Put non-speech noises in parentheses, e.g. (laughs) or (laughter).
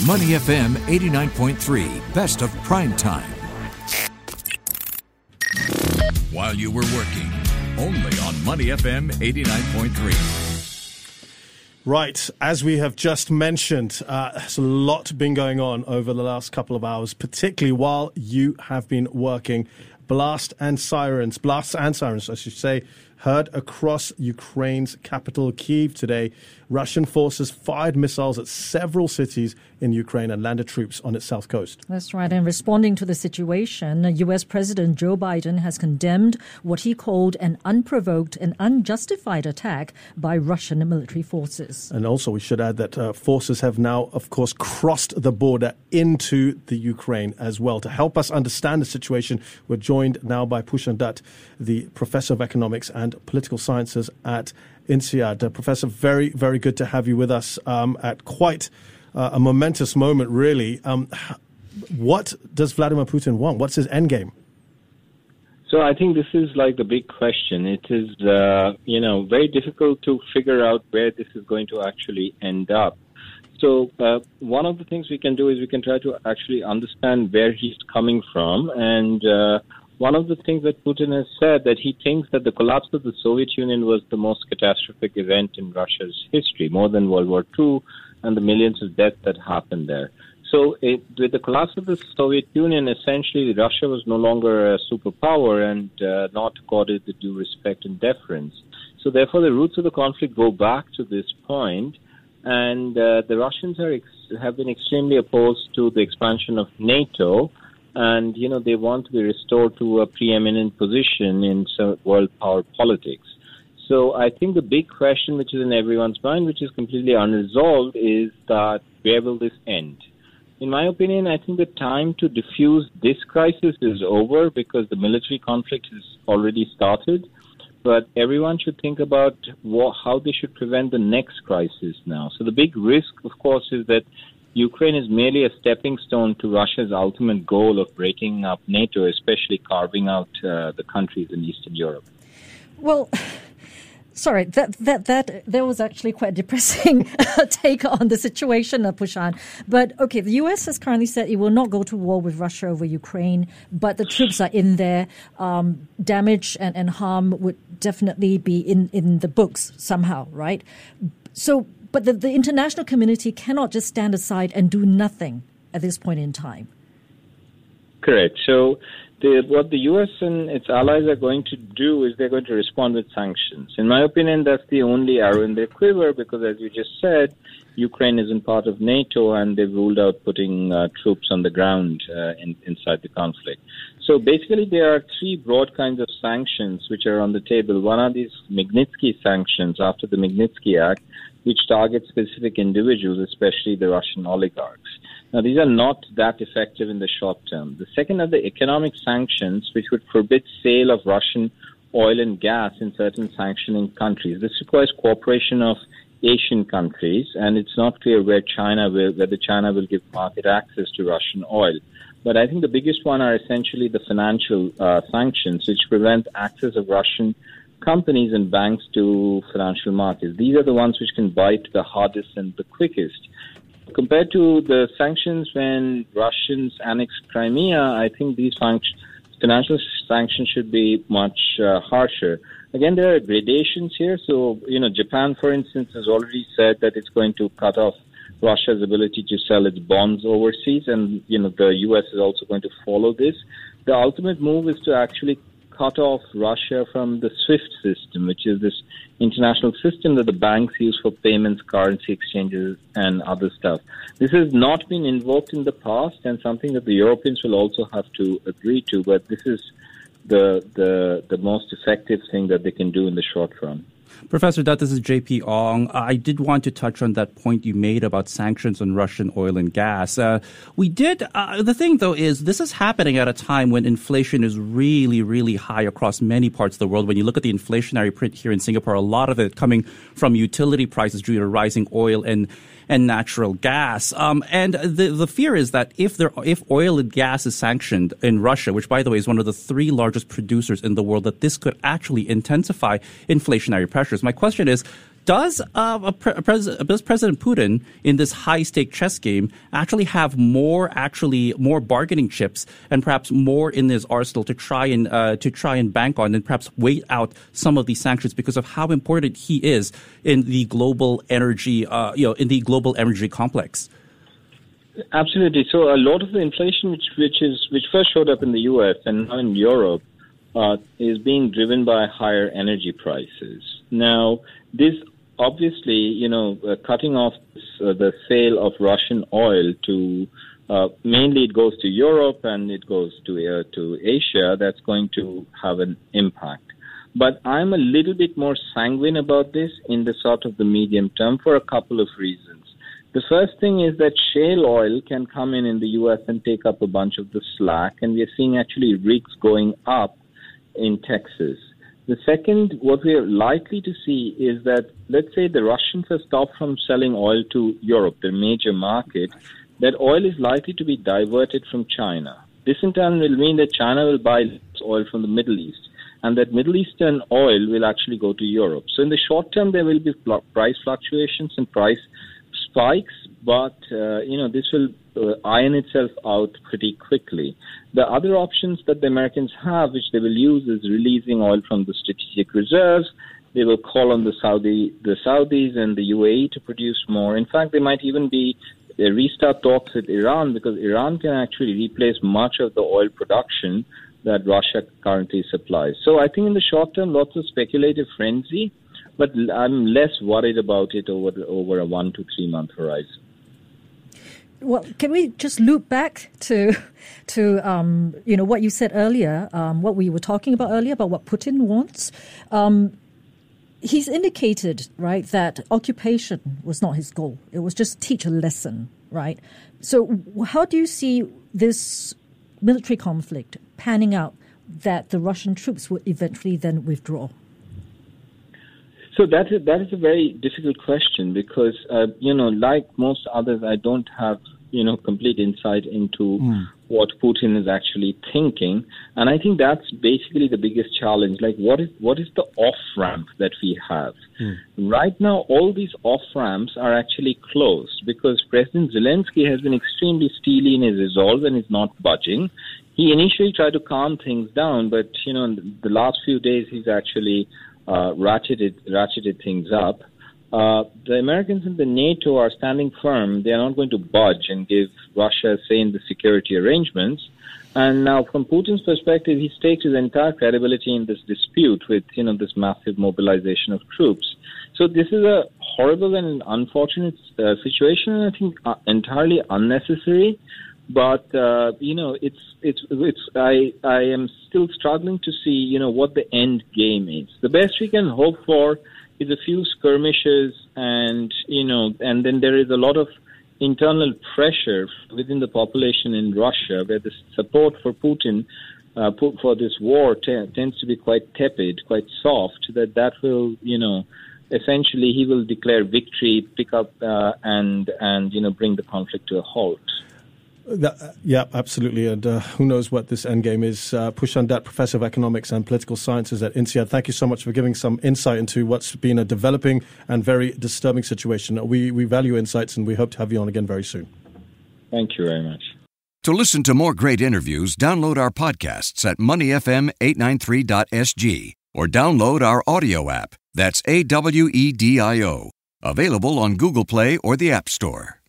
Money FM 89.3, best of prime time. While you were working, only on Money FM 89.3. Right, as we have just mentioned, uh, there's a lot been going on over the last couple of hours, particularly while you have been working. Blast and sirens, blasts and sirens, I should say, heard across Ukraine's capital, Kiev, today. Russian forces fired missiles at several cities in Ukraine and landed troops on its south coast. That's right. And responding to the situation, U.S. President Joe Biden has condemned what he called an unprovoked and unjustified attack by Russian military forces. And also, we should add that uh, forces have now, of course, crossed the border into the Ukraine as well. To help us understand the situation, we're joined now by Pushan Dutt, the professor of economics and political sciences at INSEAD. Professor, very, very good to have you with us um, at quite uh, a momentous moment, really. Um, what does Vladimir Putin want? What's his end game? So I think this is like the big question. It is, uh, you know, very difficult to figure out where this is going to actually end up. So uh, one of the things we can do is we can try to actually understand where he's coming from and uh, one of the things that Putin has said that he thinks that the collapse of the Soviet Union was the most catastrophic event in Russia's history, more than World War II and the millions of deaths that happened there. So, it, with the collapse of the Soviet Union, essentially Russia was no longer a superpower and uh, not accorded the due respect and deference. So, therefore, the roots of the conflict go back to this point, and uh, the Russians ex- have been extremely opposed to the expansion of NATO and you know they want to be restored to a preeminent position in world power politics. So I think the big question, which is in everyone's mind, which is completely unresolved, is that where will this end? In my opinion, I think the time to diffuse this crisis is over because the military conflict has already started. But everyone should think about what, how they should prevent the next crisis now. So the big risk, of course, is that Ukraine is merely a stepping stone to Russia's ultimate goal of breaking up NATO, especially carving out uh, the countries in Eastern Europe. Well, sorry, that that that that was actually quite a depressing (laughs) take on the situation, uh, Pushan. But okay, the U.S. has currently said it will not go to war with Russia over Ukraine, but the troops are in there. Um, damage and, and harm would definitely be in in the books somehow, right? So but the, the international community cannot just stand aside and do nothing at this point in time. Correct. So, the, what the U.S. and its allies are going to do is they're going to respond with sanctions. In my opinion, that's the only arrow in their quiver because, as you just said, Ukraine isn't part of NATO and they've ruled out putting uh, troops on the ground uh, in, inside the conflict. So basically, there are three broad kinds of sanctions which are on the table. One are these Magnitsky sanctions after the Magnitsky Act, which target specific individuals, especially the Russian oligarchs. Now, these are not that effective in the short term. The second are the economic sanctions, which would forbid sale of Russian oil and gas in certain sanctioning countries. This requires cooperation of Asian countries, and it's not clear where China will, whether China will give market access to Russian oil. But I think the biggest one are essentially the financial uh, sanctions, which prevent access of Russian companies and banks to financial markets. These are the ones which can bite the hardest and the quickest. Compared to the sanctions when Russians annexed Crimea, I think these financial sanctions should be much uh, harsher. Again, there are gradations here. So, you know, Japan, for instance, has already said that it's going to cut off Russia's ability to sell its bonds overseas, and you know the U.S. is also going to follow this. The ultimate move is to actually cut off Russia from the SWIFT system, which is this international system that the banks use for payments, currency exchanges, and other stuff. This has not been invoked in the past, and something that the Europeans will also have to agree to. But this is the the the most effective thing that they can do in the short run. Professor Dutt, this is JP Ong. I did want to touch on that point you made about sanctions on Russian oil and gas. Uh, we did, uh, the thing though is this is happening at a time when inflation is really, really high across many parts of the world. When you look at the inflationary print here in Singapore, a lot of it coming from utility prices due to rising oil and and natural gas. Um, and the the fear is that if there if oil and gas is sanctioned in Russia, which by the way is one of the three largest producers in the world, that this could actually intensify inflationary pressures. My question is. does uh, pre- pres- does President Putin in this high stake chess game actually have more actually more bargaining chips and perhaps more in his arsenal to try and uh, to try and bank on and perhaps wait out some of these sanctions because of how important he is in the global energy uh, you know in the global energy complex. Absolutely. So a lot of the inflation, which which is which first showed up in the U.S. and now in Europe, uh, is being driven by higher energy prices. Now, this obviously, you know, uh, cutting off uh, the sale of Russian oil to uh, mainly it goes to Europe and it goes to uh, to Asia. That's going to have an impact. But I'm a little bit more sanguine about this in the sort of the medium term for a couple of reasons. The first thing is that shale oil can come in in the U.S. and take up a bunch of the slack, and we are seeing actually rigs going up in Texas. The second, what we are likely to see is that, let's say the Russians have stopped from selling oil to Europe, their major market, that oil is likely to be diverted from China. This in turn will mean that China will buy oil from the Middle East, and that Middle Eastern oil will actually go to Europe. So in the short term, there will be price fluctuations and price spikes, but uh, you know this will uh, iron itself out pretty quickly. The other options that the Americans have, which they will use, is releasing oil from the strategic reserves. They will call on the Saudi, the Saudis and the UAE to produce more. In fact, they might even be uh, restart talks with Iran because Iran can actually replace much of the oil production that Russia currently supplies. So I think in the short term, lots of speculative frenzy but I'm less worried about it over over a one to three month horizon. Well, can we just loop back to to um, you know what you said earlier, um, what we were talking about earlier about what Putin wants. Um, he's indicated right that occupation was not his goal; it was just teach a lesson, right? So, how do you see this military conflict panning out? That the Russian troops would eventually then withdraw. So that is that is a very difficult question because uh, you know, like most others, I don't have you know complete insight into mm. what Putin is actually thinking, and I think that's basically the biggest challenge. Like, what is what is the off ramp that we have mm. right now? All these off ramps are actually closed because President Zelensky has been extremely steely in his resolve and is not budging. He initially tried to calm things down, but you know, the last few days he's actually uh, ratcheted ratcheted things up. Uh, the Americans and the NATO are standing firm. They are not going to budge and give Russia say in the security arrangements. And now, from Putin's perspective, he stakes his entire credibility in this dispute with, you know, this massive mobilization of troops. So this is a horrible and unfortunate uh, situation, and I think uh, entirely unnecessary. But uh, you know, it's it's it's I I am still struggling to see you know what the end game is. The best we can hope for is a few skirmishes, and you know, and then there is a lot of internal pressure within the population in Russia, where the support for Putin uh, for this war t- tends to be quite tepid, quite soft. That that will you know essentially he will declare victory, pick up uh, and and you know bring the conflict to a halt. That, yeah, absolutely. And uh, who knows what this endgame is. Uh, Pushan Dutt, Professor of Economics and Political Sciences at INSEAD, thank you so much for giving some insight into what's been a developing and very disturbing situation. We, we value insights and we hope to have you on again very soon. Thank you very much. To listen to more great interviews, download our podcasts at moneyfm893.sg or download our audio app. That's A W E D I O. Available on Google Play or the App Store.